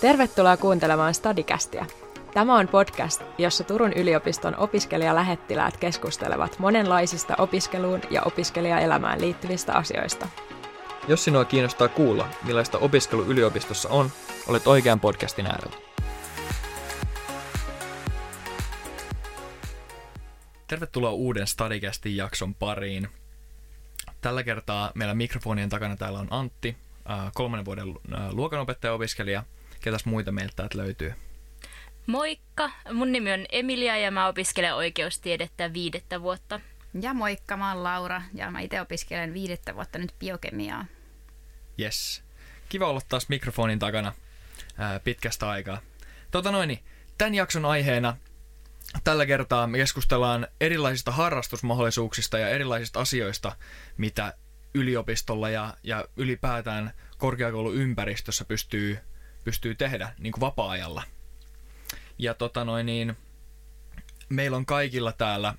Tervetuloa kuuntelemaan Stadikästiä. Tämä on podcast, jossa Turun yliopiston opiskelijalähettiläät keskustelevat monenlaisista opiskeluun ja opiskelijaelämään liittyvistä asioista. Jos sinua kiinnostaa kuulla, millaista opiskelu yliopistossa on, olet oikean podcastin äärellä. Tervetuloa uuden Stadikästin jakson pariin. Tällä kertaa meillä mikrofonien takana täällä on Antti, kolmannen vuoden luokanopettaja-opiskelija. Ketäs muita meiltä täältä löytyy? Moikka, mun nimi on Emilia ja mä opiskelen oikeustiedettä viidettä vuotta. Ja moikka, mä oon Laura ja mä itse opiskelen viidettä vuotta nyt biokemiaa. Yes. Kiva olla taas mikrofonin takana ää, pitkästä aikaa. Tota noin, tämän jakson aiheena tällä kertaa me keskustellaan erilaisista harrastusmahdollisuuksista ja erilaisista asioista, mitä yliopistolla ja, ja ylipäätään korkeakouluympäristössä pystyy, pystyy tehdä niin kuin vapaa-ajalla. Ja tota noin, niin, meillä on kaikilla täällä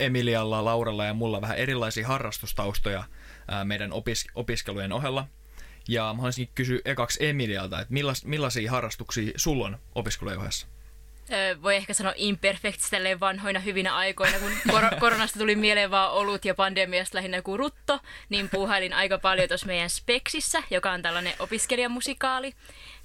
Emilialla, Lauralla ja mulla vähän erilaisia harrastustaustoja ää, meidän opis- opiskelujen ohella. Ja mä haluaisin kysyä ekaksi Emilialta, että millas, millaisia harrastuksia sulla on opiskelujen ohessa? Voi ehkä sanoa imperfects tälleen vanhoina hyvinä aikoina, kun kor- koronasta tuli mieleen vaan olut ja pandemiasta lähinnä joku rutto, niin puuhailin aika paljon tuossa meidän Speksissä, joka on tällainen opiskelijamusikaali.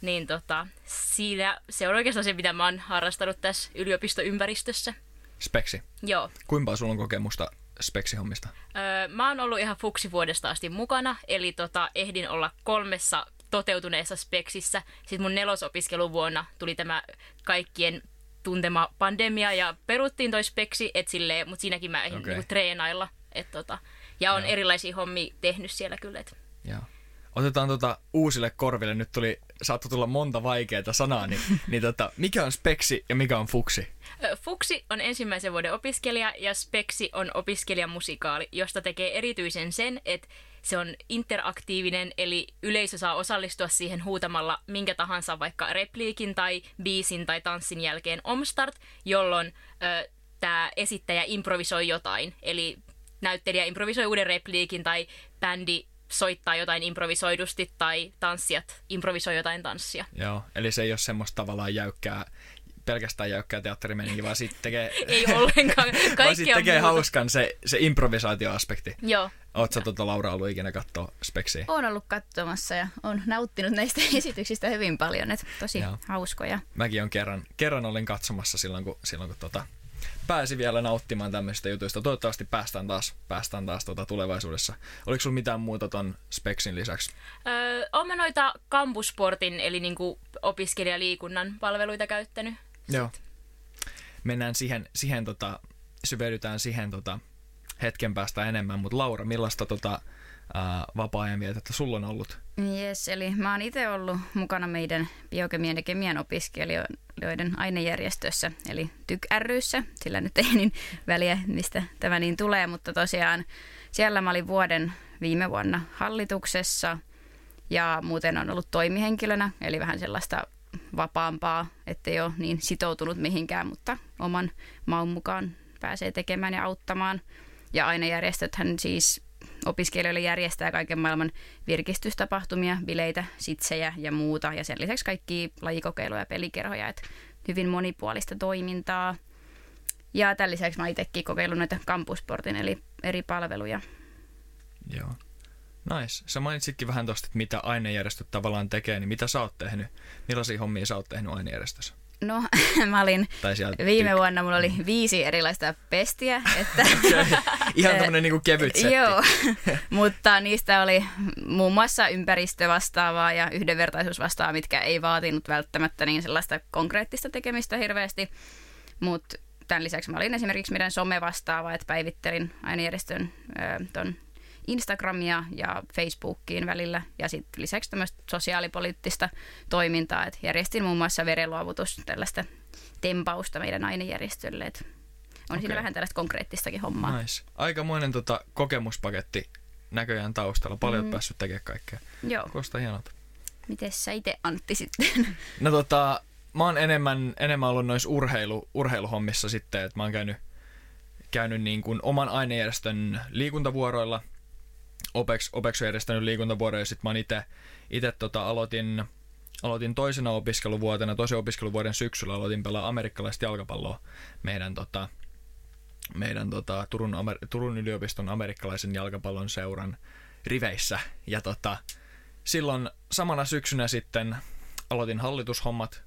Niin tota, siinä, se on oikeastaan se, mitä mä oon harrastanut tässä yliopistoympäristössä. Speksi. Joo. Kuinka sulla on kokemusta speksihommista? Öö, mä oon ollut ihan fuksivuodesta asti mukana, eli tota, ehdin olla kolmessa toteutuneessa speksissä. Sitten mun nelosopiskeluvuonna tuli tämä kaikkien tuntema pandemia ja peruttiin toi speksi, et silleen, mutta siinäkin mä ehdin okay. niinku treenailla. Et tota, ja on Joo. erilaisia hommia tehnyt siellä kyllä. Et. Joo. Otetaan tota uusille korville. Nyt tuli, saattoi tulla monta vaikeaa sanaa, niin, niin tota, mikä on speksi ja mikä on fuksi? Fuksi on ensimmäisen vuoden opiskelija ja Speksi on opiskelijamusikaali, josta tekee erityisen sen, että se on interaktiivinen, eli yleisö saa osallistua siihen huutamalla minkä tahansa vaikka repliikin tai biisin tai tanssin jälkeen omstart, jolloin tämä esittäjä improvisoi jotain. Eli näyttelijä improvisoi uuden repliikin tai bändi soittaa jotain improvisoidusti tai tanssijat improvisoi jotain tanssia. Joo, eli se ei ole semmoista tavallaan jäykkää, pelkästään jäykkää teatterimeininki, vaan sitten tekee, Ei ollenkaan. vaan sit Kaikkia tekee muuta. hauskan se, se improvisaatioaspekti. Joo. Oot sä tota Laura ollut ikinä katsoa speksiä? Oon ollut katsomassa ja on nauttinut näistä esityksistä hyvin paljon, että tosi Joo. hauskoja. Mäkin on kerran, kerran olin katsomassa silloin, kun, silloin, kun tota, pääsi vielä nauttimaan tämmöisistä jutuista. Toivottavasti päästään taas, päästään taas tota tulevaisuudessa. Oliko sulla mitään muuta ton speksin lisäksi? Öö, mä noita kampusportin, eli niinku opiskelijaliikunnan palveluita käyttänyt. Joo. Mennään siihen, siihen tota, syveydytään siihen tota, hetken päästä enemmän, mutta Laura, millaista tota, ää, vapaa-ajan vietettä sulla on ollut? Yes, eli mä oon itse ollut mukana meidän biokemian ja kemian opiskelijoiden ainejärjestössä, eli TYK ryssä, sillä nyt ei niin väliä, mistä tämä niin tulee, mutta tosiaan siellä mä olin vuoden viime vuonna hallituksessa ja muuten on ollut toimihenkilönä, eli vähän sellaista vapaampaa, ettei ole niin sitoutunut mihinkään, mutta oman maun mukaan pääsee tekemään ja auttamaan. Ja ainejärjestöthän siis opiskelijoille järjestää kaiken maailman virkistystapahtumia, bileitä, sitsejä ja muuta. Ja sen lisäksi kaikki lajikokeiluja ja pelikerhoja, että hyvin monipuolista toimintaa. Ja tämän lisäksi mä itsekin kokeillut noita kampusportin eli eri palveluja. Joo. Nice. Sä mainitsitkin vähän tosta, että mitä ainejärjestöt tavallaan tekee, niin mitä sä oot tehnyt? Millaisia hommia sä oot tehnyt ainejärjestössä? No, mä olin viime tyk- vuonna, mulla oli viisi erilaista pestiä, että Ihan tämmönen niinku kevyt setti. Joo, mutta niistä oli muun muassa ympäristövastaavaa ja yhdenvertaisuusvastaavaa, mitkä ei vaatinut välttämättä niin sellaista konkreettista tekemistä hirveästi. Mutta tämän lisäksi mä olin esimerkiksi meidän somevastaava, että päivittelin ainejärjestön ton Instagramia ja Facebookiin välillä ja sitten lisäksi tämmöistä sosiaalipoliittista toimintaa, että järjestin muun muassa verenluovutus tällaista tempausta meidän ainejärjestölle, että on siinä Okei. vähän tällaista konkreettistakin hommaa. Nice. Aikamoinen tota, kokemuspaketti näköjään taustalla. Paljon mm. Päässyt tekemään kaikkea. Joo. Kuulostaa hienolta. Miten sä itse Antti sitten? No tota, mä oon enemmän, enemmän ollut noissa urheilu, urheiluhommissa sitten, että mä oon käynyt, käynyt niin kuin oman ainejärjestön liikuntavuoroilla. Opex, Opex on järjestänyt liikuntavuoroja ja sitten mä ite, ite tota, aloitin aloitin toisena opiskeluvuotena, toisen opiskeluvuoden syksyllä aloitin pelaa amerikkalaista jalkapalloa meidän, tota, meidän tota, Turun, Amer- Turun yliopiston amerikkalaisen jalkapallon seuran riveissä. Ja tota, silloin samana syksynä sitten aloitin hallitushommat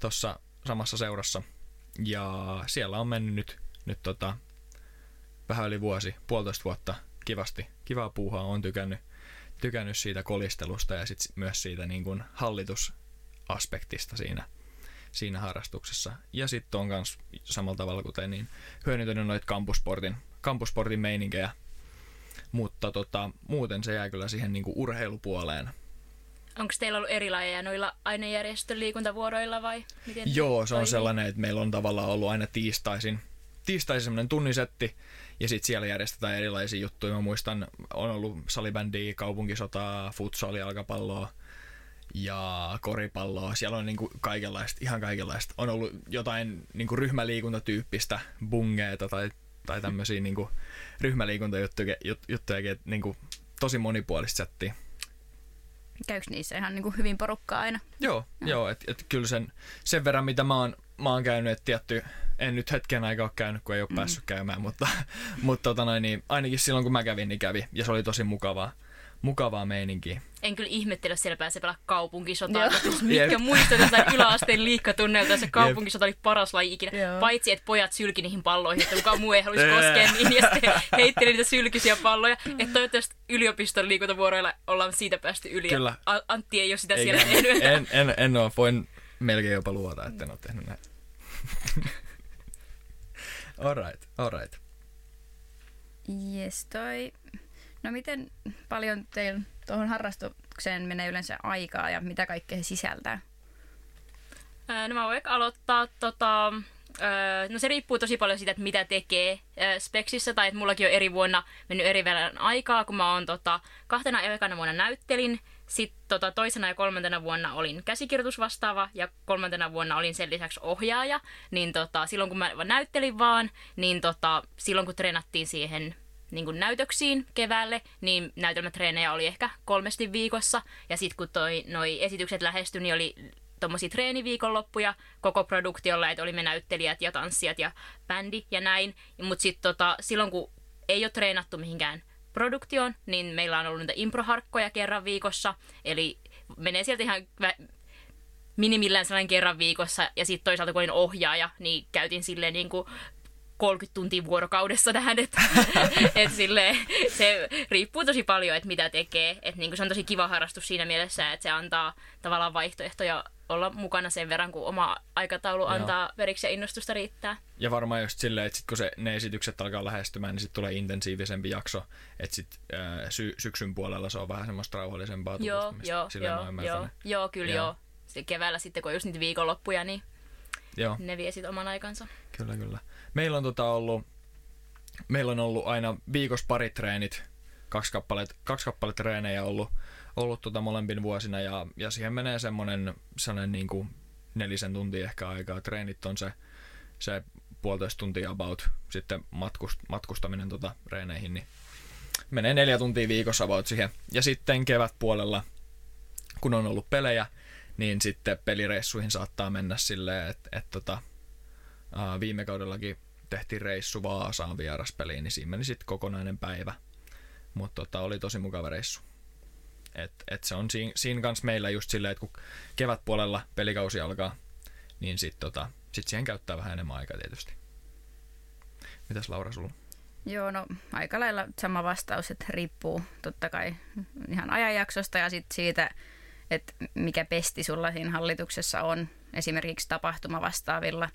tuossa samassa seurassa. Ja siellä on mennyt nyt, nyt tota, vähän yli vuosi, puolitoista vuotta kivasti. Kivaa puuhaa, on tykännyt, tykännyt siitä kolistelusta ja sit myös siitä niin kuin hallitusaspektista siinä, siinä harrastuksessa. Ja sitten on myös samalla tavalla kuten niin hyödyntänyt noita kampusportin, kampusportin meininkejä, mutta tota, muuten se jää kyllä siihen niin kuin urheilupuoleen. Onko teillä ollut eri lajeja noilla ainejärjestön liikuntavuoroilla vai miten? Joo, se on toimii? sellainen, että meillä on tavallaan ollut aina tiistaisin, tiistaisin semmoinen tunnisetti, ja sitten siellä järjestetään erilaisia juttuja. Mä muistan, on ollut salibändiä, kaupunkisotaa, futsalia, jalkapalloa ja koripalloa. Siellä on niinku kaikenlaista, ihan kaikenlaista. On ollut jotain niinku ryhmäliikuntatyyppistä bungeeta tai, tai tämmöisiä niinku ryhmäliikuntajuttuja, jut, juttujakin, että niinku tosi monipuolista settiä. Käykö niissä ihan niin kuin hyvin porukkaa aina? Joo, joo että et kyllä sen, sen verran mitä mä oon, mä oon käynyt, että tietty, en nyt hetken aikaa ole käynyt, kun ei ole päässyt käymään, mutta, mutta tota noin, niin ainakin silloin kun mä kävin, niin kävi. Ja se oli tosi mukavaa, mukavaa meininkiä. En kyllä ihmettele, jos siellä pääsee pelaa kaupunkisotaa, jos mitkä muistat jostain yläasteen liikkatunnelta, se kaupunkisota oli paras laji ikinä. Joo. Paitsi, että pojat sylki niihin palloihin, että kukaan muu ei haluaisi koskea niihin, ja sitten heitteli niitä sylkyisiä palloja. Että toivottavasti yliopiston liikuntavuoroilla ollaan siitä päästy yli. Kyllä. A- Antti ei ole sitä Eikä- siellä tehnyt. en, en, en ole, voin melkein jopa luota, että en ole tehnyt näin. alright, alright. Jes, toi... No miten paljon teillä tuohon harrastukseen menee yleensä aikaa ja mitä kaikkea se sisältää? Ää, No mä voin aloittaa tota, No se riippuu tosi paljon siitä, että mitä tekee Speksissä, tai että mullakin on eri vuonna mennyt eri verran aikaa, kun mä oon tota, kahtena ekana vuonna näyttelin, sitten tota, toisena ja kolmantena vuonna olin käsikirjoitusvastaava ja kolmantena vuonna olin sen lisäksi ohjaaja. Niin tota, silloin kun mä näyttelin vaan, niin tota, silloin kun treenattiin siihen niin kuin näytöksiin keväälle, niin näytelmätreenejä oli ehkä kolmesti viikossa. Ja sitten kun toi, noi esitykset lähestyi, niin oli tommosia treeniviikonloppuja koko produktiolla, että oli me näyttelijät ja tanssijat ja bändi ja näin. Mutta sitten tota, silloin kun ei ole treenattu mihinkään produktioon, niin meillä on ollut niitä improharkkoja kerran viikossa. Eli menee sieltä ihan vä- minimillään sellainen kerran viikossa. Ja sitten toisaalta kun olin ohjaaja, niin käytin silleen niin kuin 30 tuntia vuorokaudessa tähän, että et silleen, se riippuu tosi paljon, että mitä tekee. Et niinku se on tosi kiva harrastus siinä mielessä, että se antaa tavallaan vaihtoehtoja olla mukana sen verran, kun oma aikataulu Joo. antaa veriksi ja innostusta riittää. Ja varmaan just silleen, että sit kun se, ne esitykset alkaa lähestymään, niin sitten tulee intensiivisempi jakso. Että sitten sy- syksyn puolella se on vähän semmoista rauhallisempaa Joo, joo, mä joo, ymmärtän. joo, joo, kyllä Joo. joo. Sitten keväällä sitten, kun on just niitä viikonloppuja, niin joo. ne vie sit oman aikansa. Kyllä, kyllä. Meillä on tota ollut, meillä on ollut aina viikossa parit treenit, kaksi kappaletta, kaksi kappaletta treenejä ollut, ollut tota molempin vuosina ja, ja siihen menee semmoinen, sellainen niin kuin nelisen tuntia ehkä aikaa. Treenit on se, se puolitoista tuntia about, sitten matkust, matkustaminen tota reeneihin, niin menee neljä tuntia viikossa about siihen. Ja sitten kevätpuolella, kun on ollut pelejä, niin sitten pelireissuihin saattaa mennä silleen, että, että tota, viime kaudellakin tehtiin reissu Vaasaan vieraspeliin, niin siinä meni sitten kokonainen päivä. Mutta tota, oli tosi mukava reissu. Et, et se on siinä, siinä kanssa meillä just silleen, että kun kevätpuolella pelikausi alkaa, niin sitten tota, sit siihen käyttää vähän enemmän aikaa tietysti. Mitäs Laura sulla? Joo, no aika lailla sama vastaus, että riippuu totta kai ihan ajanjaksosta ja sitten siitä, että mikä pesti sulla siinä hallituksessa on. Esimerkiksi tapahtuma vastaavilla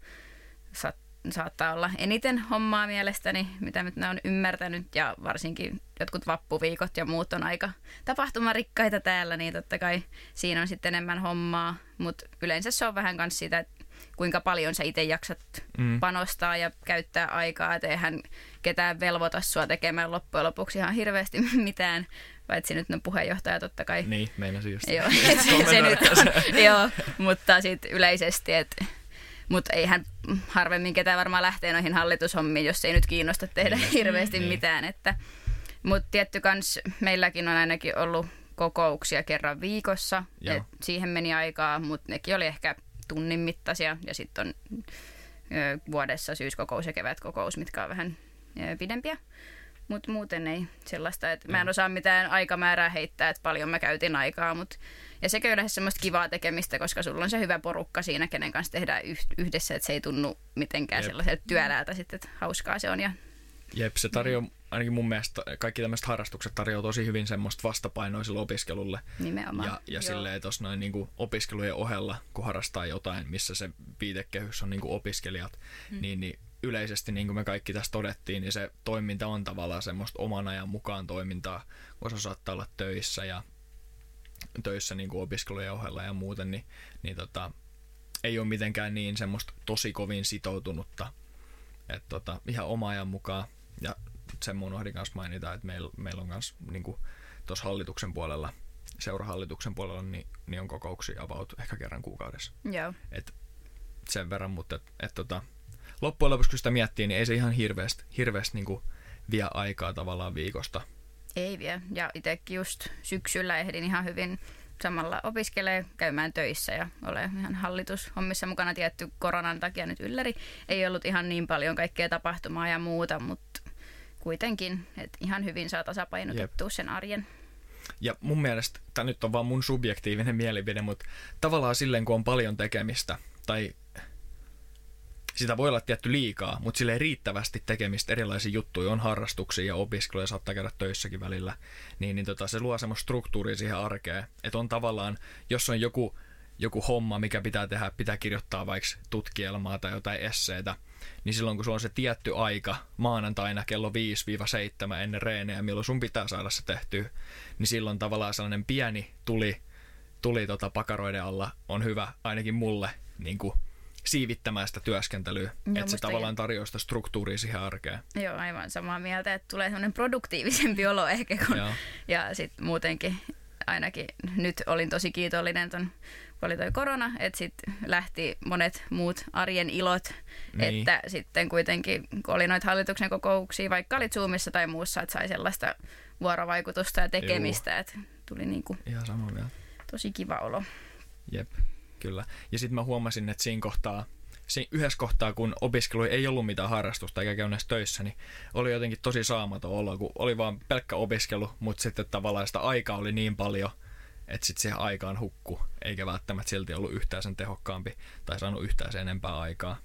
saattaa olla eniten hommaa mielestäni, mitä nyt ne on ymmärtänyt ja varsinkin jotkut vappuviikot ja muut on aika tapahtumarikkaita täällä, niin totta kai siinä on sitten enemmän hommaa, mutta yleensä se on vähän myös sitä, että kuinka paljon sä itse jaksat Mm. panostaa ja käyttää aikaa, että eihän ketään velvoita sua tekemään loppujen lopuksi ihan hirveästi mitään, paitsi nyt no puheenjohtaja totta kai. Niin, meinasin just. Joo, se, se nyt on, joo, mutta sitten yleisesti, että mutta eihän harvemmin ketään varmaan lähtee noihin hallitushommiin, jos ei nyt kiinnosta tehdä Niin. hirveästi Niin. mitään. Että, mutta tietty kans meilläkin on ainakin ollut kokouksia kerran viikossa. Et siihen meni aikaa, mutta nekin oli ehkä tunnin mittaisia. Ja sitten on ö, vuodessa syyskokous ja kevätkokous, mitkä on vähän ö, pidempiä. Mutta muuten ei sellaista, että mä en osaa mitään aikamäärää heittää, että paljon mä käytin aikaa. Mut, ja on yleensä semmoista kivaa tekemistä, koska sulla on se hyvä porukka siinä, kenen kanssa tehdään yh- yhdessä, että se ei tunnu mitenkään Jep. sellaiselta työläältä sitten, että hauskaa se on. Ja Jep, se tarjoaa, ainakin mun mielestä kaikki tämmöiset harrastukset tarjoaa tosi hyvin semmoista vastapainoa sille opiskelulle. nimenomaan. Ja, ja silleen tuossa noin niinku opiskelujen ohella, kun harrastaa jotain, missä se viitekehys on niinku opiskelijat, hmm. niin, niin yleisesti, niin kuin me kaikki tässä todettiin, niin se toiminta on tavallaan semmoista oman ajan mukaan toimintaa, koska saattaa olla töissä ja töissä niin kuin opiskelujen ohella ja muuten, niin, niin tota, ei ole mitenkään niin semmoista tosi kovin sitoutunutta, että tota, ihan oma ajan mukaan. Ja sen mun unohdin kanssa mainita, että meillä, meillä on myös niin tuossa hallituksen puolella, seurahallituksen puolella, niin, niin on kokouksia about ehkä kerran kuukaudessa. Joo. Et sen verran, mutta et, et tota, loppujen lopuksi kun sitä miettii, niin ei se ihan hirveästi, hirveästi niin vie aikaa tavallaan viikosta. Ei vie. Ja itsekin just syksyllä ehdin ihan hyvin samalla opiskelee käymään töissä ja ole ihan hallitushommissa mukana tietty koronan takia nyt ylläri. Ei ollut ihan niin paljon kaikkea tapahtumaa ja muuta, mutta kuitenkin, että ihan hyvin saa tasapainotettua sen arjen. Ja mun mielestä, tämä nyt on vaan mun subjektiivinen mielipide, mutta tavallaan silleen kun on paljon tekemistä, tai sitä voi olla tietty liikaa, mutta sille riittävästi tekemistä erilaisia juttuja, on harrastuksia ja opiskeluja, saattaa käydä töissäkin välillä, niin, niin tota, se luo semmoista struktuuria siihen arkeen, että on tavallaan, jos on joku, joku homma, mikä pitää tehdä, pitää kirjoittaa vaikka tutkielmaa tai jotain esseitä, niin silloin kun sulla on se tietty aika maanantaina kello 5-7 ennen reenejä, milloin sun pitää saada se tehtyä, niin silloin tavallaan sellainen pieni tuli, tuli tota pakaroiden alla on hyvä ainakin mulle niin kuin siivittämään sitä työskentelyä, että se tavallaan tarjoaa sitä struktuuria siihen arkeen. Joo, aivan samaa mieltä, että tulee semmoinen produktiivisempi olo ehkä. Kun, Joo. ja sitten muutenkin ainakin nyt olin tosi kiitollinen ton, kun oli toi korona, että sitten lähti monet muut arjen ilot, Niin. että sitten kuitenkin, kun oli noita hallituksen kokouksia, vaikka olit Zoomissa tai muussa, että sai sellaista vuorovaikutusta ja tekemistä, että tuli niinku Ihan sama mieltä. tosi kiva olo. Jep, kyllä. Ja sitten mä huomasin, että siinä kohtaa, siinä yhdessä kohtaa, kun opiskelu ei ollut mitään harrastusta eikä käy näissä töissä, niin oli jotenkin tosi saamaton olo, kun oli vaan pelkkä opiskelu, mutta sitten tavallaan sitä aikaa oli niin paljon, että sitten siihen aikaan hukku, eikä välttämättä silti ollut yhtään sen tehokkaampi tai saanut yhtään sen enempää aikaa.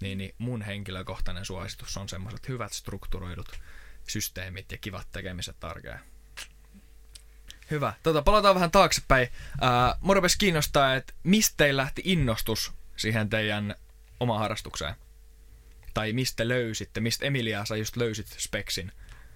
Niin, niin mun henkilökohtainen suositus on semmoiset hyvät strukturoidut systeemit ja kivat tekemiset arkeen. Hyvä. Tota, palataan vähän taaksepäin. Ää, mua kiinnostaa, että mistä teillä lähti innostus siihen teidän omaan harrastukseen? Tai mistä löysitte, mistä Emilia sä just löysit Speksin?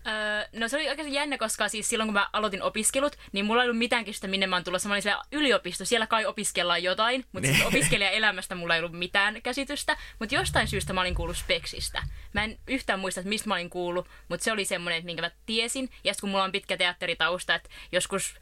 Öö, no se oli oikeasti jännä, koska siis silloin kun mä aloitin opiskelut, niin mulla ei ollut mitään kestä, minne mä oon tulossa. Mä olin siellä yliopisto, siellä kai opiskellaan jotain, mutta Niin. siis opiskelijaelämästä mulla ei ollut mitään käsitystä. Mutta jostain syystä mä olin kuullut Speksistä. Mä en yhtään muista, että mistä mä olin kuullut, mutta se oli semmoinen, että minkä mä tiesin. Ja kun mulla on pitkä teatteritausta, että joskus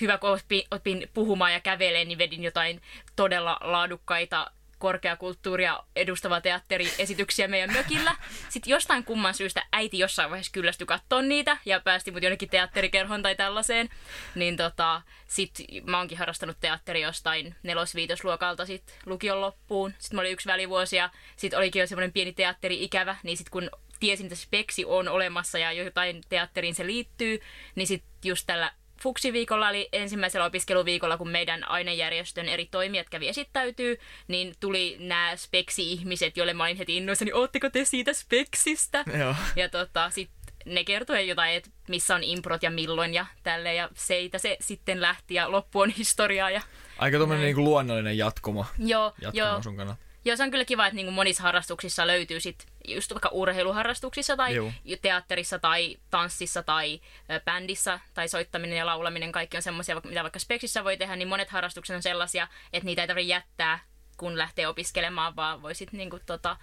hyvä kun opin, opin puhumaan ja käveleen, niin vedin jotain todella laadukkaita korkeakulttuuria edustava teatteriesityksiä meidän mökillä. Sitten jostain kumman syystä äiti jossain vaiheessa kyllästyi katsoa niitä ja päästi mut jonnekin teatterikerhon tai tällaiseen. Niin tota, sit mä oonkin harrastanut teatteria jostain nelos-viitosluokalta sit lukion loppuun. Sitten mä olin yksi välivuosi ja sit olikin jo semmoinen pieni teatteri-ikävä, niin sit kun tiesin, että speksi on olemassa ja jotain teatteriin se liittyy, niin sit just tällä Fuksiviikolla oli ensimmäisellä opiskeluviikolla, kun meidän ainejärjestön eri toimijat kävi esittäytyy, niin tuli nämä speksi-ihmiset, joille mä olin heti innoissani, ootteko te siitä speksistä? Joo. Ja tota, sit ne kertoi jotain, että missä on improt ja milloin ja tälleen, ja siitä se sitten lähti, ja loppu on historiaa. Ja... Aika tommonen Näin. niinku luonnollinen jatkumo, Joo, jatkumo joo, sun kannalta. Joo, se on kyllä kiva, että niinku monissa harrastuksissa löytyy sit just vaikka urheiluharrastuksissa tai Juu. teatterissa tai tanssissa tai bändissä tai soittaminen ja laulaminen, kaikki on semmoisia, mitä vaikka speksissä voi tehdä, niin monet harrastukset on sellaisia, että niitä ei tarvitse jättää, kun lähtee opiskelemaan, vaan voisit niinku tota,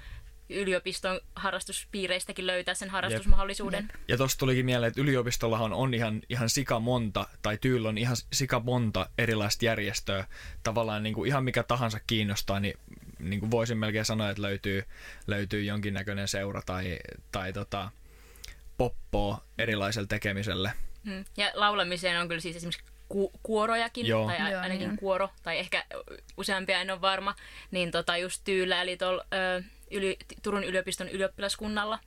yliopiston harrastuspiireistäkin löytää sen harrastusmahdollisuuden. Ja tosta tulikin mieleen, että yliopistollahan on ihan, ihan sika monta, tai tyyllä on ihan sika monta erilaista järjestöä. Tavallaan niin kuin ihan mikä tahansa kiinnostaa, niin, niin kuin voisin melkein sanoa, että löytyy, löytyy jonkinnäköinen seura tai, tai tota, poppoa erilaiselle tekemiselle. Hmm. Ja laulamiseen on kyllä siis esimerkiksi ku- kuorojakin, Joo. tai a- Joo, ainakin niin. kuoro, tai ehkä useampia, en ole varma, niin tota just Tyylä, eli tuolla ö, yli, Turun yliopiston ylioppilaskunnalla,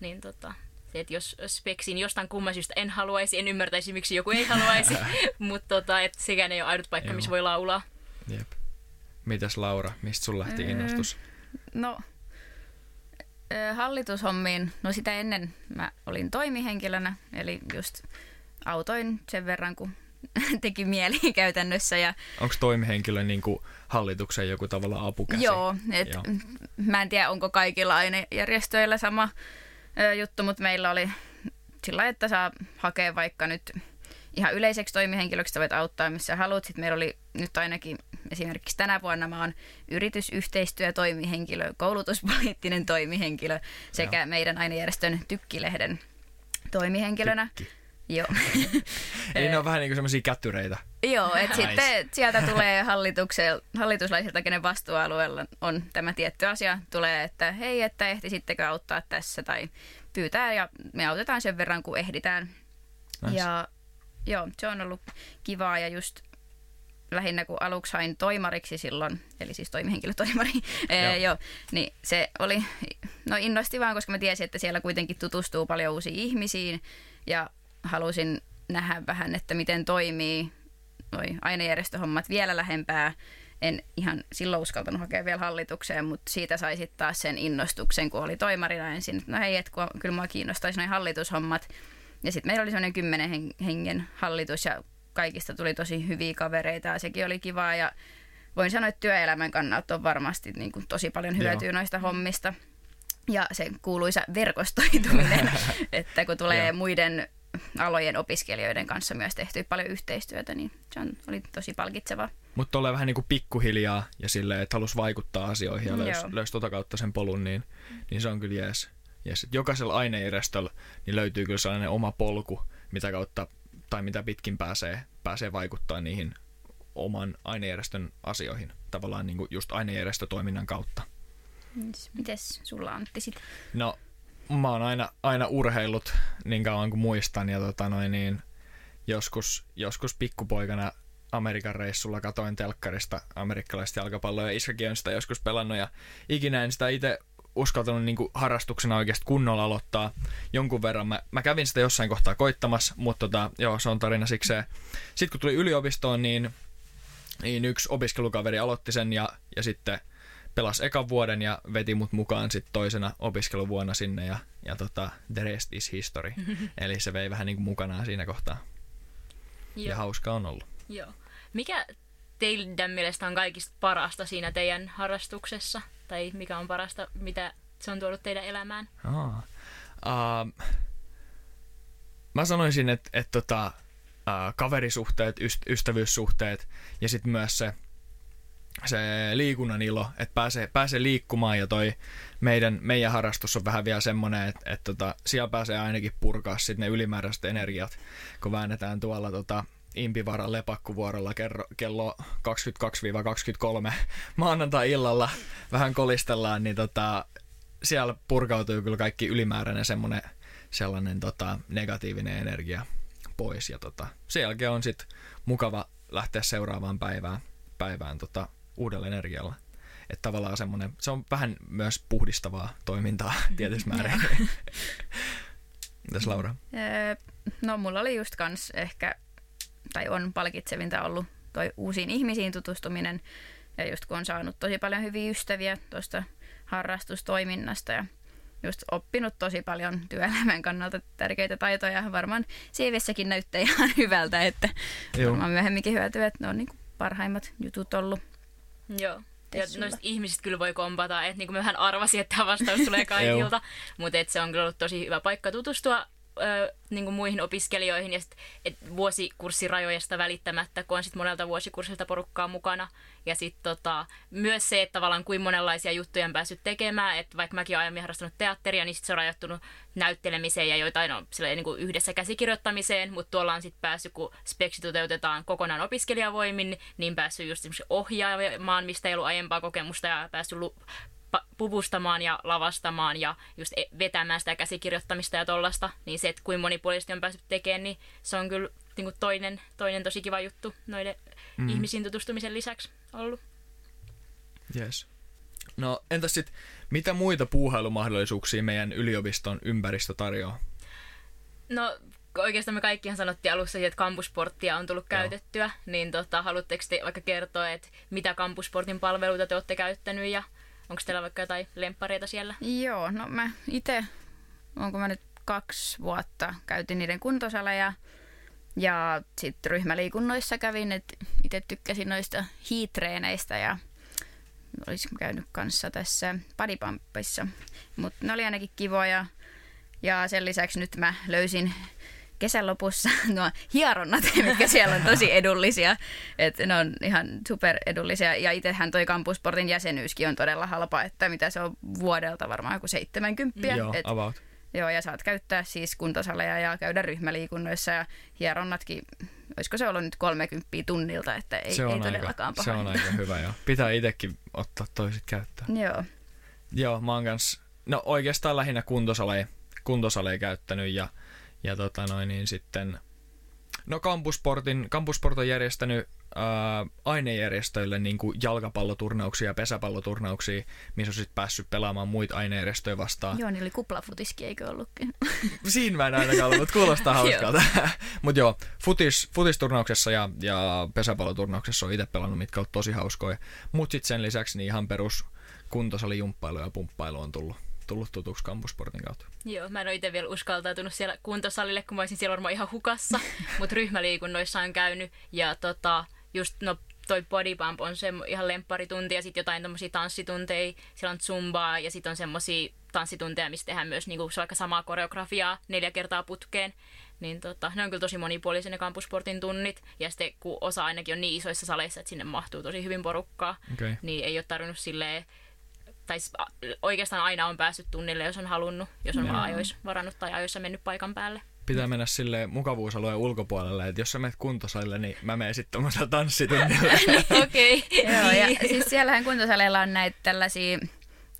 niin tota, se, että jos speksin jostain kumman syystä en haluaisi, en ymmärtäisi, miksi joku ei haluaisi, mutta tota, että sekään ei ole ainut paikka, Joo. missä voi laulaa. Jep. Mitäs Laura, mistä sun lähti Öö, innostus? No, hallitushommiin, no sitä ennen mä olin toimihenkilönä, eli just autoin sen verran, kun teki mieli käytännössä. Ja Onko toimihenkilö niin kuin hallituksen joku tavalla apukäsi? Joo, et Joo. mä en tiedä onko kaikilla ainejärjestöillä sama ö, juttu, mutta meillä oli sillä että saa hakea vaikka nyt ihan yleiseksi toimihenkilöksi, sä voit auttaa missä haluat. Sitten meillä oli nyt ainakin esimerkiksi tänä vuonna mä oon yritysyhteistyö toimihenkilö, koulutuspoliittinen toimihenkilö sekä meidän ainejärjestön tykkilehden toimihenkilönä. Tykki. Joo. Eli ne on vähän niin kuin semmoisia kättyreitä. Joo, että Nice. sitten sieltä tulee hallituslaisilta, kenen vastuualueella on tämä tietty asia, tulee, että hei, että ehtisittekö auttaa tässä tai pyytää ja me autetaan sen verran, kun ehditään. Nice. Ja joo, se on ollut kivaa ja just lähinnä kun aluksi hain toimariksi silloin, eli siis toimihenkilötoimari, joo. joo, niin se oli no innosti vaan, koska mä tiesin, että siellä kuitenkin tutustuu paljon uusiin ihmisiin ja halusin nähdä vähän, että miten toimii noi ainejärjestöhommat vielä lähempää. En ihan silloin uskaltanut hakea vielä hallitukseen, mutta siitä sai sitten taas sen innostuksen, kun oli toimarina ensin. No hei, että kun, kyllä mua kiinnostaisi noin hallitushommat. Ja sitten meillä oli semmoinen kymmenen hen- hengen hallitus ja kaikista tuli tosi hyviä kavereita ja sekin oli kivaa. Ja voin sanoa, että työelämän kannalta on varmasti niin kuin tosi paljon hyötyä Joo. noista hommista. Ja se kuuluisa verkostoituminen, että kun tulee Joo. muiden alojen opiskelijoiden kanssa myös tehty paljon yhteistyötä, niin se on, oli tosi palkitsevaa. Mutta tulee vähän niin kuin pikkuhiljaa ja silleen, että halus vaikuttaa asioihin ja löysi löys tota kautta sen polun, niin, niin se on kyllä jees. jees. Et jokaisella ainejärjestöllä niin löytyy kyllä sellainen oma polku, mitä kautta tai mitä pitkin pääsee, pääsee vaikuttaa niihin oman ainejärjestön asioihin. Tavallaan niin kuin just ainejärjestötoiminnan kautta. Mites sulla Antti sit? No, mä oon aina, aina urheillut niin kauan kuin muistan ja tota noin, niin joskus, joskus pikkupoikana Amerikan reissulla katoin telkkarista amerikkalaista jalkapalloa ja sitä joskus pelannut ja ikinä en sitä itse uskaltanut niin kuin harrastuksena oikeasti kunnolla aloittaa jonkun verran. Mä, mä kävin sitä jossain kohtaa koittamassa, mutta tota, joo, se on tarina sikseen. Sitten kun tuli yliopistoon, niin, niin yksi opiskelukaveri aloitti sen ja, ja sitten pelasi ekan vuoden ja veti mut mukaan sitten toisena opiskeluvuonna sinne ja, ja tota, the rest is history. Eli se vei vähän niin kuin mukanaan siinä kohtaa. Ja hauskaa on ollut. Joo. Mikä teidän mielestä on kaikista parasta siinä teidän harrastuksessa? Tai mikä on parasta, mitä se on tuonut teidän elämään? Aa. Uh, mä sanoisin, että et tota, uh, kaverisuhteet, yst- ystävyyssuhteet ja sitten myös se, se liikunnan ilo, että pääsee, pääsee liikkumaan ja toi meidän, meidän harrastus on vähän vielä semmoinen, että et tota, siellä pääsee ainakin purkaa sitten ne ylimääräiset energiat, kun väännetään tuolla tota, Impivaran lepakkuvuorolla kerro, kello 22-23 maanantai-illalla vähän kolistellaan, niin tota, siellä purkautuu kyllä kaikki ylimääräinen semmoinen sellainen tota, negatiivinen energia pois. Ja tota, sen jälkeen on sitten mukava lähteä seuraavaan päivään, päivään tota, uudella energialla. Että tavallaan semmoinen, se on vähän myös puhdistavaa toimintaa tietyssä määrin. Mitäs Laura? No mulla oli just kans ehkä, tai on palkitsevinta ollut toi uusiin ihmisiin tutustuminen. Ja just kun on saanut tosi paljon hyviä ystäviä tuosta harrastustoiminnasta ja just oppinut tosi paljon työelämän kannalta tärkeitä taitoja. Varmaan CVssäkin näyttää ihan hyvältä, että Joo. varmaan myöhemminkin hyötyä, että ne on niinku parhaimmat jutut ollut. Joo. Ja noista ihmisistä kyllä voi kompata, että niin kuin mä vähän arvasin, että tämä vastaus tulee kaikilta, mutta et se on kyllä ollut tosi hyvä paikka tutustua ö, niin kuin muihin opiskelijoihin ja sit, et vuosikurssirajoista välittämättä, kun on sit monelta vuosikurssilta porukkaa mukana. Ja sitten tota, myös se, että tavallaan kuin monenlaisia juttuja on päässyt tekemään, että vaikka mäkin olen aiemmin harrastanut teatteria, niin sit se on rajoittunut näyttelemiseen ja joitain on silleen, niin kuin yhdessä käsikirjoittamiseen, mutta tuolla on sitten päässyt, kun speksi toteutetaan kokonaan opiskelijavoimin, niin päässyt just ohjaamaan, mistä ei ollut aiempaa kokemusta ja päässyt lu- puvustamaan ja lavastamaan ja just e- vetämään sitä käsikirjoittamista ja tollasta, niin se, että kuinka monipuolisesti on päässyt tekemään, niin se on kyllä niin kuin toinen, toinen tosi kiva juttu noiden mm. ihmisiin tutustumisen lisäksi ollut. Yes. No entäs sitten, mitä muita puuhailumahdollisuuksia meidän yliopiston ympäristö tarjoaa? No oikeastaan me kaikkihan sanottiin alussa, että kampusporttia on tullut Joo. käytettyä, niin tota, haluatteko te vaikka kertoa, että mitä kampusportin palveluita te olette käyttänyt ja onko teillä vaikka jotain lemppareita siellä? Joo, no mä itse, onko mä nyt kaksi vuotta käytin niiden kuntosaleja ja sitten ryhmäliikunnoissa kävin, että itse tykkäsin noista hiitreeneistä ja olisin käynyt kanssa tässä padipampissa, mutta ne oli ainakin kivoja ja sen lisäksi nyt mä löysin kesän lopussa nuo hieronnat, mitkä siellä on tosi edullisia. että ne on ihan super edullisia. Ja itsehän toi Kampusportin jäsenyyskin on todella halpa, että mitä se on vuodelta varmaan joku 70. Joo, Et, about. joo, ja saat käyttää siis kuntosaleja ja käydä ryhmäliikunnoissa ja hieronnatkin, olisiko se ollut nyt 30 tunnilta, että ei, se ei on, todellakaan aika, paha. se on aika hyvä, joo. Pitää itsekin ottaa toiset käyttöön. Joo, Joo, mä oon kans, no oikeastaan lähinnä kuntosaleja, kuntosaleja käyttänyt ja, ja tota noin, niin sitten, no Kampusportin, Kampusport on järjestänyt ää, ainejärjestöille niin kuin jalkapalloturnauksia ja pesäpalloturnauksia, missä on sitten päässyt pelaamaan muita ainejärjestöjä vastaan. joo niin oli kuplafutiskin, eikö ollutkin? Siinä mä en ainakaan ollut, mutta kuulostaa hauskalta. mutta joo, futis, futisturnauksessa ja, ja pesäpalloturnauksessa on itse pelannut, mitkä on tosi hauskoja. Mutta sitten sen lisäksi niin ihan perus kuntosalijumppailu ja pumppailu on tullut, tullut tutuksi kampusportin kautta. Joo, mä en ole itse vielä uskaltautunut siellä kuntosalille, kun mä olisin siellä varmaan ihan hukassa, mutta ryhmäliikunnoissa on käynyt ja tota, just no toi body pump on se ihan lempparitunti ja sitten jotain tommosia tanssitunteja, siellä on zumbaa ja sitten on semmosia tanssitunteja, missä tehdään myös niinku, aika samaa koreografiaa neljä kertaa putkeen. Niin tota, ne on kyllä tosi monipuolisia ne kampusportin tunnit. Ja sitten kun osa ainakin on niin isoissa saleissa, että sinne mahtuu tosi hyvin porukkaa, Okei. niin ei ole tarvinnut silleen tai oikeastaan aina on päässyt tunnille, jos on halunnut, jos on vaan ajoissa varannut tai ajoissa mennyt paikan päälle. Pitää mennä sille mukavuusalueen ulkopuolelle, että jos sä menet kuntosalille, niin mä menen sitten tommosella tanssitunnille. Okei. Joo, ja siis siellähän kuntosaleilla on näitä tällaisia,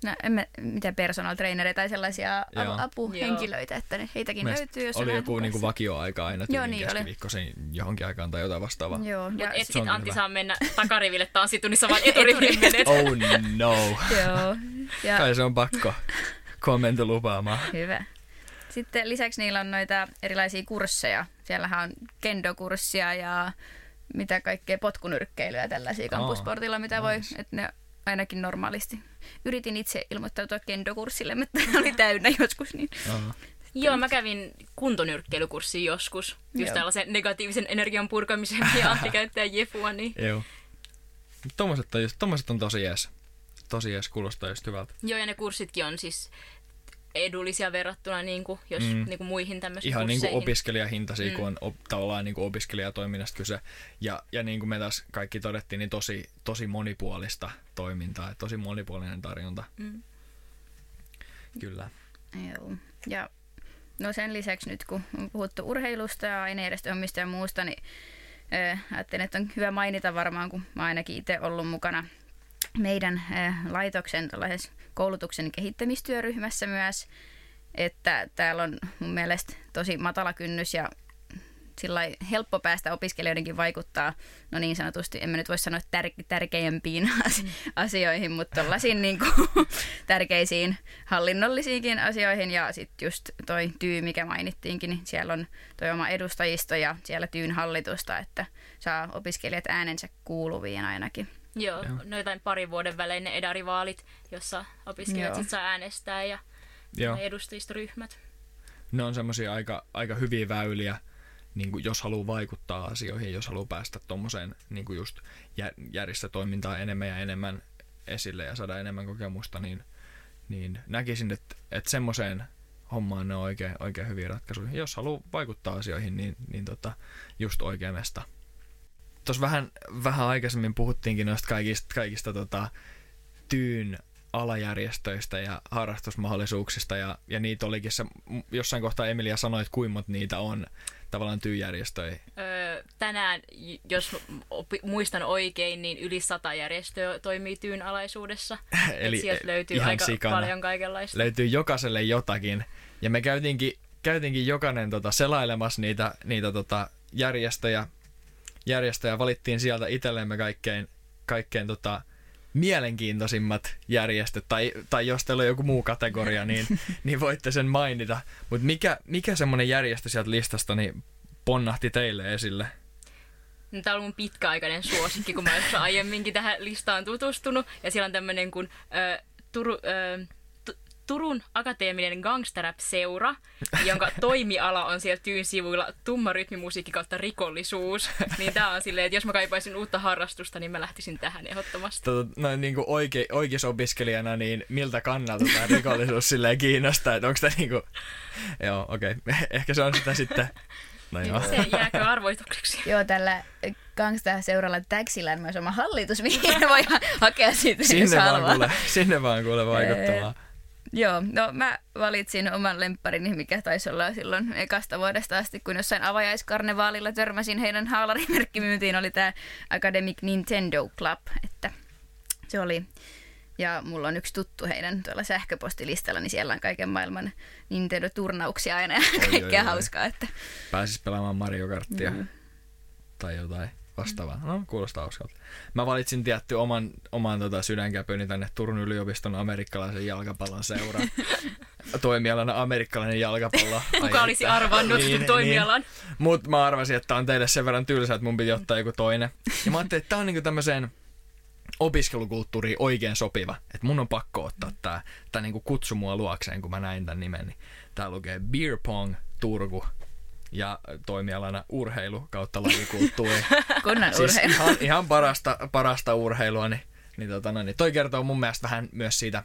no en mä, mitä personal trainereita tai sellaisia Joo. apuhenkilöitä, että ne, heitäkin Mielestä löytyy, jos on oli joku niinku vakioaika aina Joo, niin oli. keskiviikkoisin johonkin aikaan tai jotain vastaavaa. Joo, Mutta ja et sit- Antti hyvä. saa mennä takariville tanssitunnissa, vaan eturiville menet. Oh no. joo, ja Kai se on pakko. Kommentti lupaamaan. hyvä. Sitten lisäksi niillä on noita erilaisia kursseja. Siellähän on kendo-kurssia ja mitä kaikkea potkunyrkkeilyä tällaisia kampusportilla, mitä voi, nice. että ne ainakin normaalisti. Yritin itse ilmoittautua kendokurssille, mutta oli täynnä joskus, niin Aha. Joo, mä kävin kuntonyrkkeilykurssin joskus. Just Joo. tällaisen negatiivisen energian purkamisen ja Antti käyttää jefua, niin... Joo. Tommoset on, just, tommoset on tosi jees. Tosi jees, kuulostaa just hyvältä. Joo, ja ne kurssitkin on siis edullisia verrattuna niin kuin, jos, Mm. niin kuin muihin tämmöisiin Ihan niin kuin opiskelijahintaisia, mm. kun on op, tavallaan niin kuin opiskelijatoiminnasta kyse. Ja, ja niin kuin me tässä kaikki todettiin, niin tosi, tosi monipuolista toimintaa, tosi monipuolinen tarjonta. Mm. Kyllä. Joo. Ja no sen lisäksi nyt kun on puhuttu urheilusta ja ainejärjestöhommista ja muusta, niin äh, ajattelin, että on hyvä mainita varmaan, kun mä ainakin itse ollut mukana meidän äh, laitoksen tällaisessa koulutuksen kehittämistyöryhmässä myös, että täällä on mun mielestä tosi matala kynnys ja sillä helppo päästä opiskelijoidenkin vaikuttaa, no niin sanotusti, en mä nyt voi sanoa tär- tärkeimpiin as- asioihin, mutta tollaisiin niin tärkeisiin hallinnollisiinkin asioihin. Ja sitten just toi tyy, mikä mainittiinkin, niin siellä on toi oma edustajisto ja siellä tyyn hallitusta, että saa opiskelijat äänensä kuuluviin ainakin. Joo, Joo. no jotain parin vuoden välein ne edarivaalit, jossa opiskelijat sit saa äänestää ja Joo. edustajistoryhmät. Ne on semmoisia aika, aika hyviä väyliä, niin kuin jos haluaa vaikuttaa asioihin, jos haluaa päästä tuommoiseen niin kuin just järjestötoimintaan enemmän ja enemmän esille ja saada enemmän kokemusta, niin, niin näkisin, että, että semmoiseen hommaan ne on oikein, oikein hyviä ratkaisuja. Jos haluaa vaikuttaa asioihin, niin, niin tota, just oikea mesta. Tuossa vähän, vähän aikaisemmin puhuttiinkin noista kaikista, kaikista tota, tyyn alajärjestöistä ja harrastusmahdollisuuksista ja, ja niitä olikin se, jossain kohtaa Emilia sanoi, että kuinka niitä on tavallaan tyyjärjestöjä. Öö, tänään, jos opi, muistan oikein, niin yli sata järjestöä toimii tyyn alaisuudessa. Eli sieltä löytyy aika sikana. paljon kaikenlaista. Löytyy jokaiselle jotakin. Ja me käytiinkin, käytiinkin jokainen tota, selailemassa niitä, niitä tota, järjestöjä, järjestöjä. Valittiin sieltä itsellemme kaikkein, kaikkein tota, mielenkiintoisimmat järjestöt, tai, tai jos teillä on joku muu kategoria, niin, niin voitte sen mainita. Mutta mikä, mikä semmoinen järjestö sieltä listasta niin ponnahti teille esille? No, Tämä on mun pitkäaikainen suosikki, kun mä olen aiemminkin tähän listaan tutustunut. Ja siellä on tämmöinen kuin äh, Turu, äh, Turun akateeminen gangsterrap-seura, jonka toimiala on siellä tyyn sivuilla tumma rytmimusiikki kautta rikollisuus. Niin tää on silleen, että jos mä kaipaisin uutta harrastusta, niin mä lähtisin tähän ehdottomasti. Tota, no niin kuin oike, opiskelijana, niin miltä kannalta tämä rikollisuus silleen kiinnostaa, että onko tämä niin kuin... Joo, okei. Okay. Ehkä se on sitä sitten... No joo. Se jääkö arvoitukseksi? joo, tällä gangsta-seuralla Täksillä on myös oma hallitus, mihin voi hakea siitä, sinne vaan, kuule, sinne vaan kuule vaikuttamaan. Joo, no mä valitsin oman lempparini, mikä taisi olla silloin ekasta vuodesta asti, kun jossain avajaiskarnevaalilla törmäsin heidän haalarimerkkimyyntiin, oli tämä Academic Nintendo Club, että se oli ja mulla on yksi tuttu heidän tuolla sähköpostilistalla, niin siellä on kaiken maailman Nintendo-turnauksia aina ja kaikkea hauskaa. Että... Pääsis pelaamaan Mario Karttia mm. tai jotain vastaavaa. No, kuulostaa hauskalta. Mä valitsin tietty oman, oman tota, sydänkäpyni tänne Turun yliopiston amerikkalaisen jalkapallon seuraan. toimialana amerikkalainen jalkapallo. Kuka olisi arvannut niin, toimialan? Niin. Mutta mä arvasin, että on teille sen verran tylsä, että mun piti ottaa joku toinen. Ja mä ajattelin, että tää on niinku tämmöiseen opiskelukulttuuriin oikein sopiva. Että mun on pakko ottaa tää, tää niinku kutsu mua luokseen, kun mä näin tämän nimen. Niin tää lukee Beer Pong Turku ja toimialana urheilu kautta lajikulttuuri. Kunnan siis urheilu. Ihan, ihan parasta, parasta urheilua, niin, niin, tota, no, niin toi kertoo mun mielestä vähän myös siitä,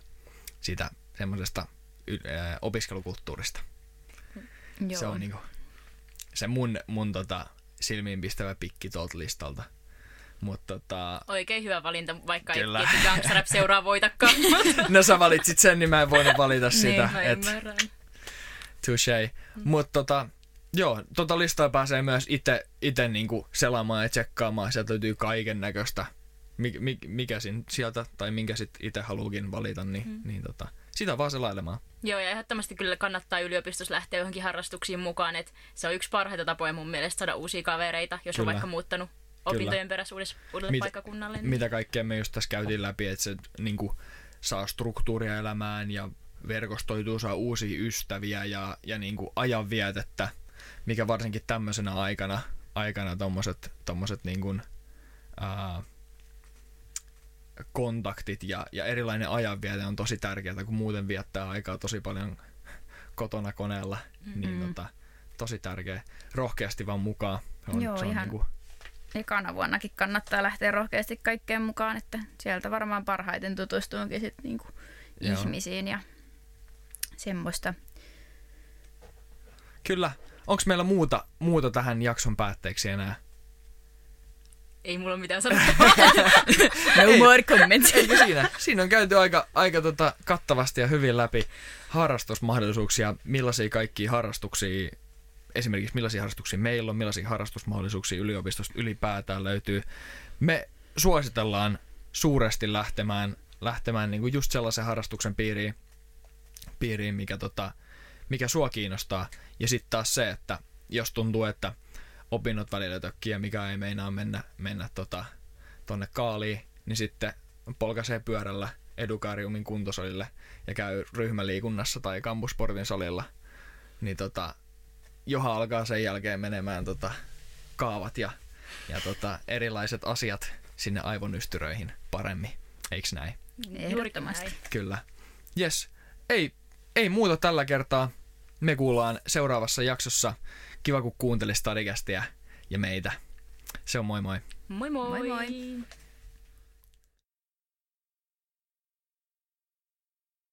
siitä semmoisesta äh, opiskelukulttuurista. Joo. Se on niinku, se mun, mun tota, silmiinpistävä pikki tuolta listalta. Mut, tota... Oikein hyvä valinta, vaikka Kyllä. ei Gangsterrap seuraa voitakaan. no sä valitsit sen, niin mä en voinut valita niin, sitä. niin, mä. Et... Touché. Mm. Mutta tota, Joo, tota listaa pääsee myös itse, itse niinku selaamaan ja tsekkaamaan. Sieltä löytyy kaiken näköistä, mikä, mikä sieltä tai minkä sitten itse haluukin valita, niin, mm. niin tota, sitä vaan selailemaan. Joo, ja ehdottomasti kyllä kannattaa yliopistossa lähteä johonkin harrastuksiin mukaan. että se on yksi parhaita tapoja mun mielestä saada uusia kavereita, jos kyllä. on vaikka muuttanut opintojen perässä uudelle Mit, paikkakunnalle. Niin. Mitä kaikkea me just tässä käytiin läpi, että se niin kuin, saa struktuuria elämään ja verkostoituu, saa uusia ystäviä ja, ja niin kuin ajanvietettä – mikä varsinkin tämmöisenä aikana, aikana tommoset, tommoset niin kuin, ää, kontaktit ja, ja erilainen ajanviete on tosi tärkeää, kun muuten viettää aikaa tosi paljon kotona koneella, mm-hmm. niin tota, tosi tärkeä. Rohkeasti vaan mukaan. Se on, Joo, se on ihan niin kuin... ekana vuonnakin kannattaa lähteä rohkeasti kaikkeen mukaan, että sieltä varmaan parhaiten tutustuunkin sit niinku ihmisiin ja semmoista. Kyllä, Onko meillä muuta, muuta tähän jakson päätteeksi enää? Ei mulla mitään sanottavaa. no more comments. Eikö siinä? Siinä on käyty aika, aika tota kattavasti ja hyvin läpi harrastusmahdollisuuksia, millaisia kaikkia harrastuksia, esimerkiksi millaisia harrastuksia meillä on, millaisia harrastusmahdollisuuksia yliopistosta ylipäätään löytyy. Me suositellaan suuresti lähtemään, lähtemään niin kuin just sellaisen harrastuksen piiriin, piiriin mikä tota, mikä sua kiinnostaa. Ja sitten taas se, että jos tuntuu, että opinnot välillä tökkii ja mikä ei meinaa mennä, mennä tota, tonne kaaliin, niin sitten polkaisee pyörällä Edukariumin kuntosalille ja käy ryhmäliikunnassa tai kampusportin salilla, niin tota, joha alkaa sen jälkeen menemään tota, kaavat ja, ja tota, erilaiset asiat sinne aivonystyröihin paremmin. Eiks näin? Ehdottomasti. Kyllä. Yes. Ei, ei muuta tällä kertaa. Me kuullaan seuraavassa jaksossa. Kiva kun kuuntelit Stadikästiä ja meitä. Se on moi moi. Moi moi. moi, moi.